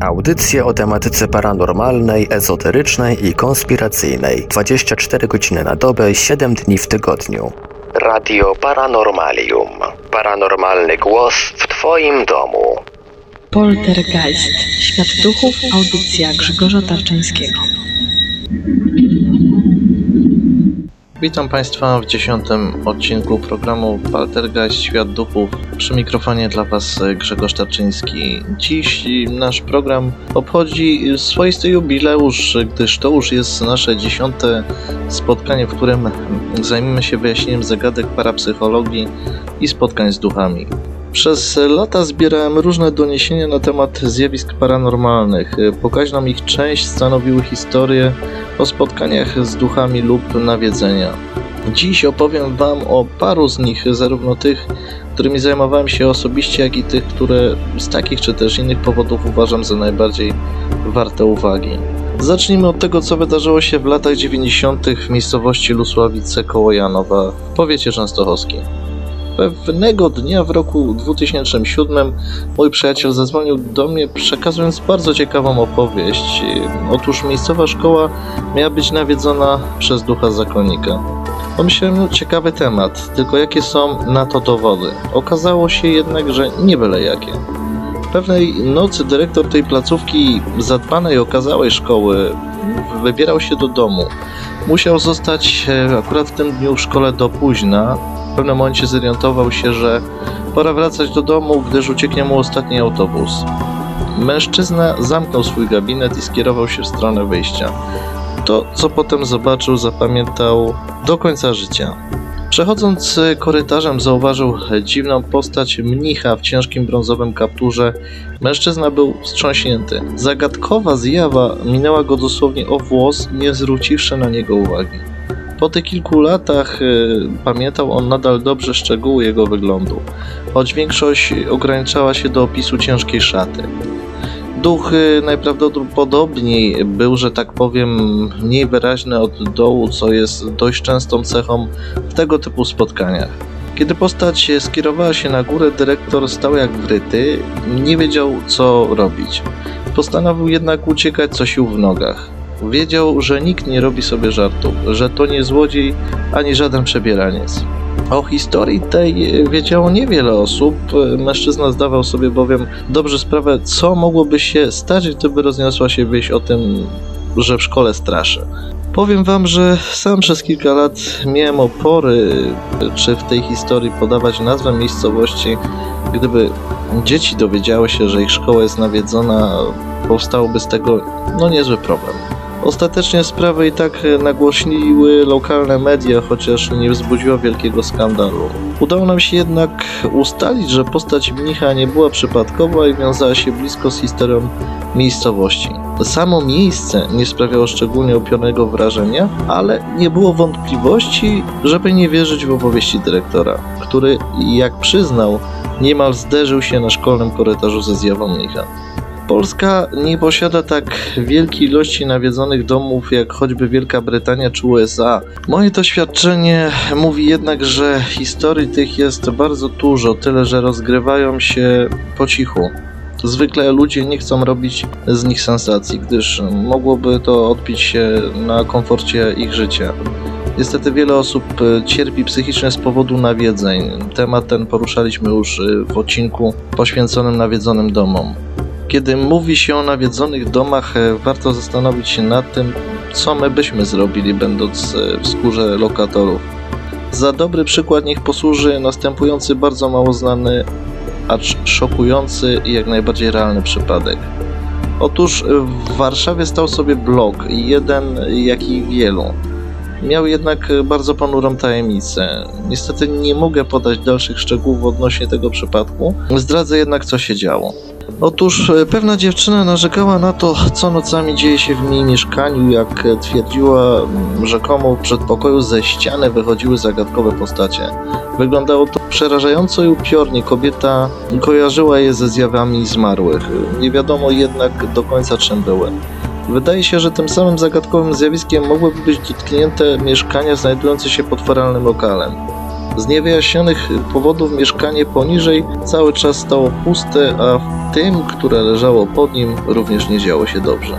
Audycje o tematyce paranormalnej, ezoterycznej i konspiracyjnej. 24 godziny na dobę, 7 dni w tygodniu. Radio Paranormalium. Paranormalny głos w Twoim domu. Poltergeist. Świat duchów. Audycja Grzegorza Tarczyńskiego. Witam Państwa w dziesiątym odcinku programu Poltergeist Świat Duchów. Przy mikrofonie dla Was Grzegorz Tarczyński. Dziś nasz program obchodzi swoisty jubileusz, gdyż to już jest nasze dziesiąte spotkanie, w którym zajmiemy się wyjaśnieniem zagadek parapsychologii i spotkań z duchami. Przez lata zbierałem różne doniesienia na temat zjawisk paranormalnych. Pokaźną ich część stanowiły historie o spotkaniach z duchami lub nawiedzenia. Dziś opowiem Wam o paru z nich, zarówno tych, którymi zajmowałem się osobiście, jak i tych, które z takich czy też innych powodów uważam za najbardziej warte uwagi. Zacznijmy od tego, co wydarzyło się w latach 90. w miejscowości Lusławice koło Janowa w powiecie częstochowskim. Pewnego dnia w roku 2007 mój przyjaciel zadzwonił do mnie, przekazując bardzo ciekawą opowieść. Otóż miejscowa szkoła miała być nawiedzona przez ducha zakonnika. Pomyślałem, no ciekawy temat, tylko jakie są na to dowody. Okazało się jednak, że nie byle jakie. Pewnej nocy dyrektor tej placówki zadbanej okazałej szkoły wybierał się do domu. Musiał zostać e, akurat w tym dniu w szkole do późna, pewnym momencie zorientował się, że pora wracać do domu, gdyż ucieknie mu ostatni autobus. Mężczyzna zamknął swój gabinet i skierował się w stronę wyjścia. To, co potem zobaczył, zapamiętał do końca życia. Przechodząc korytarzem zauważył dziwną postać mnicha w ciężkim brązowym kapturze. Mężczyzna był wstrząśnięty. Zagadkowa zjawa minęła go dosłownie o włos, nie zwróciwszy na niego uwagi. Po tych kilku latach y, pamiętał on nadal dobrze szczegóły jego wyglądu, choć większość ograniczała się do opisu ciężkiej szaty. Duch y, najprawdopodobniej był, że tak powiem, mniej wyraźny od dołu, co jest dość częstą cechą w tego typu spotkaniach. Kiedy postać skierowała się na górę, dyrektor stał jak wryty, nie wiedział co robić. Postanowił jednak uciekać co sił w nogach. Wiedział, że nikt nie robi sobie żartów, że to nie złodziej ani żaden przebieraniec. O historii tej wiedziało niewiele osób. Mężczyzna zdawał sobie bowiem dobrze sprawę, co mogłoby się stać, gdyby rozniosła się wieść o tym, że w szkole straszy. Powiem wam, że sam przez kilka lat miałem opory, czy w tej historii podawać nazwę miejscowości. Gdyby dzieci dowiedziały się, że ich szkoła jest nawiedzona, powstałby z tego no niezły problem. Ostatecznie sprawę i tak nagłośniły lokalne media, chociaż nie wzbudziła wielkiego skandalu. Udało nam się jednak ustalić, że postać mnicha nie była przypadkowa i wiązała się blisko z historią miejscowości. Samo miejsce nie sprawiało szczególnie upionego wrażenia, ale nie było wątpliwości, żeby nie wierzyć w opowieści dyrektora, który, jak przyznał, niemal zderzył się na szkolnym korytarzu ze zjawą mnicha. Polska nie posiada tak wielkiej ilości nawiedzonych domów jak choćby Wielka Brytania czy USA. Moje doświadczenie mówi jednak, że historii tych jest bardzo dużo, tyle że rozgrywają się po cichu. Zwykle ludzie nie chcą robić z nich sensacji, gdyż mogłoby to odbić się na komforcie ich życia. Niestety wiele osób cierpi psychicznie z powodu nawiedzeń. Temat ten poruszaliśmy już w odcinku poświęconym nawiedzonym domom. Kiedy mówi się o nawiedzonych domach, warto zastanowić się nad tym, co my byśmy zrobili, będąc w skórze lokatorów. Za dobry przykład niech posłuży następujący bardzo mało znany, acz szokujący i jak najbardziej realny przypadek. Otóż w Warszawie stał sobie blok, jeden jak i wielu. Miał jednak bardzo ponurą tajemnicę. Niestety nie mogę podać dalszych szczegółów odnośnie tego przypadku, zdradzę jednak co się działo. Otóż pewna dziewczyna narzekała na to, co nocami dzieje się w jej mieszkaniu. Jak twierdziła, rzekomo w przedpokoju ze ściany wychodziły zagadkowe postacie. Wyglądało to przerażająco i upiornie. Kobieta kojarzyła je ze zjawami zmarłych. Nie wiadomo jednak do końca czym były. Wydaje się, że tym samym zagadkowym zjawiskiem mogłyby być dotknięte mieszkania znajdujące się pod feralnym lokalem. Z niewyjaśnionych powodów mieszkanie poniżej cały czas stało puste, a w tym, które leżało pod nim, również nie działo się dobrze.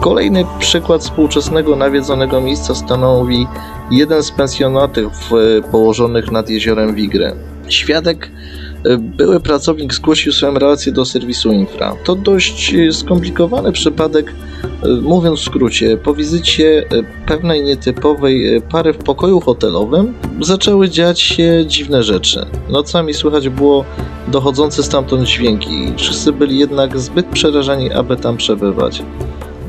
Kolejny przykład współczesnego nawiedzonego miejsca stanowi jeden z pensjonatów e, położonych nad jeziorem Wigre. Świadek e, były pracownik zgłosił swoją relację do serwisu infra. To dość e, skomplikowany przypadek, mówiąc w skrócie. Po wizycie pewnej nietypowej pary w pokoju hotelowym zaczęły dziać się dziwne rzeczy. Nocami słychać było dochodzące stamtąd dźwięki. Wszyscy byli jednak zbyt przerażeni, aby tam przebywać.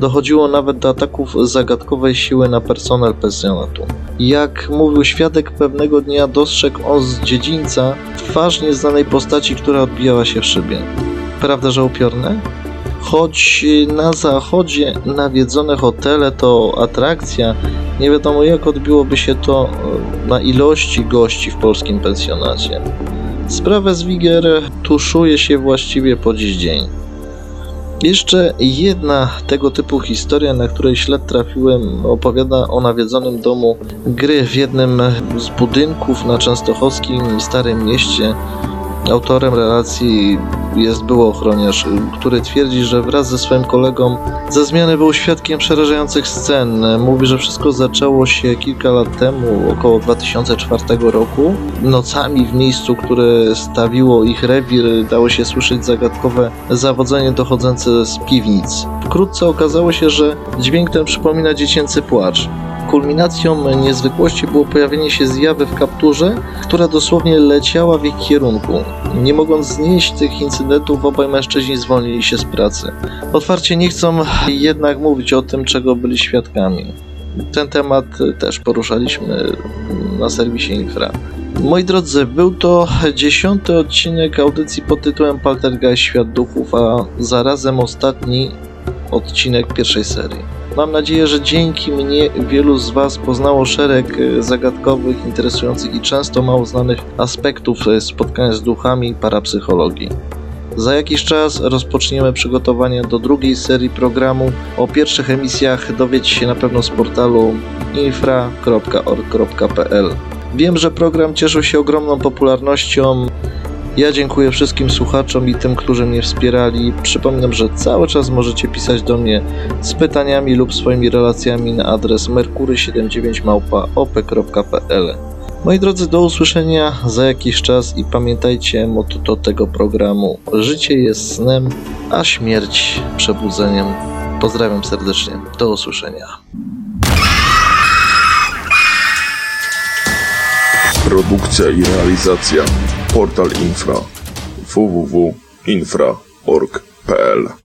Dochodziło nawet do ataków zagadkowej siły na personel pensjonatu. Jak mówił świadek, pewnego dnia dostrzegł on z dziedzińca twarz nieznanej postaci, która odbijała się w szybie. Prawda, że upiorne? Choć na zachodzie nawiedzone hotele to atrakcja, nie wiadomo jak odbiłoby się to na ilości gości w polskim pensjonacie. Sprawę z Wiger tuszuje się właściwie po dziś dzień. Jeszcze jedna tego typu historia, na której śled trafiłem, opowiada o nawiedzonym domu gry w jednym z budynków na częstochowskim Starym Mieście. Autorem relacji jest był ochroniarz, który twierdzi, że wraz ze swoim kolegą ze zmiany był świadkiem przerażających scen. Mówi, że wszystko zaczęło się kilka lat temu, około 2004 roku. Nocami w miejscu, które stawiło ich rewir, dało się słyszeć zagadkowe zawodzenie dochodzące z piwnic. Wkrótce okazało się, że dźwięk ten przypomina dziecięcy płacz. Kulminacją niezwykłości było pojawienie się zjawy w kapturze, która dosłownie leciała w ich kierunku. Nie mogąc znieść tych incydentów, obaj mężczyźni zwolnili się z pracy. Otwarcie nie chcą jednak mówić o tym, czego byli świadkami. Ten temat też poruszaliśmy na serwisie Infra. Moi drodzy, był to dziesiąty odcinek audycji pod tytułem Paltergeist Świat Duchów, a zarazem ostatni odcinek pierwszej serii. Mam nadzieję, że dzięki mnie wielu z Was poznało szereg e, zagadkowych, interesujących i często mało znanych aspektów e, spotkania z duchami i parapsychologii. Za jakiś czas rozpoczniemy przygotowania do drugiej serii programu. O pierwszych emisjach dowiecie się na pewno z portalu infra.org.pl. Wiem, że program cieszył się ogromną popularnością. Ja dziękuję wszystkim słuchaczom i tym, którzy mnie wspierali. Przypominam, że cały czas możecie pisać do mnie z pytaniami lub swoimi relacjami na adres merkury79małpa.op.pl Moi drodzy, do usłyszenia za jakiś czas i pamiętajcie motto tego programu. Życie jest snem, a śmierć przebudzeniem. Pozdrawiam serdecznie. Do usłyszenia. Produkcja i realizacja Portal Infra www.infra.org.pl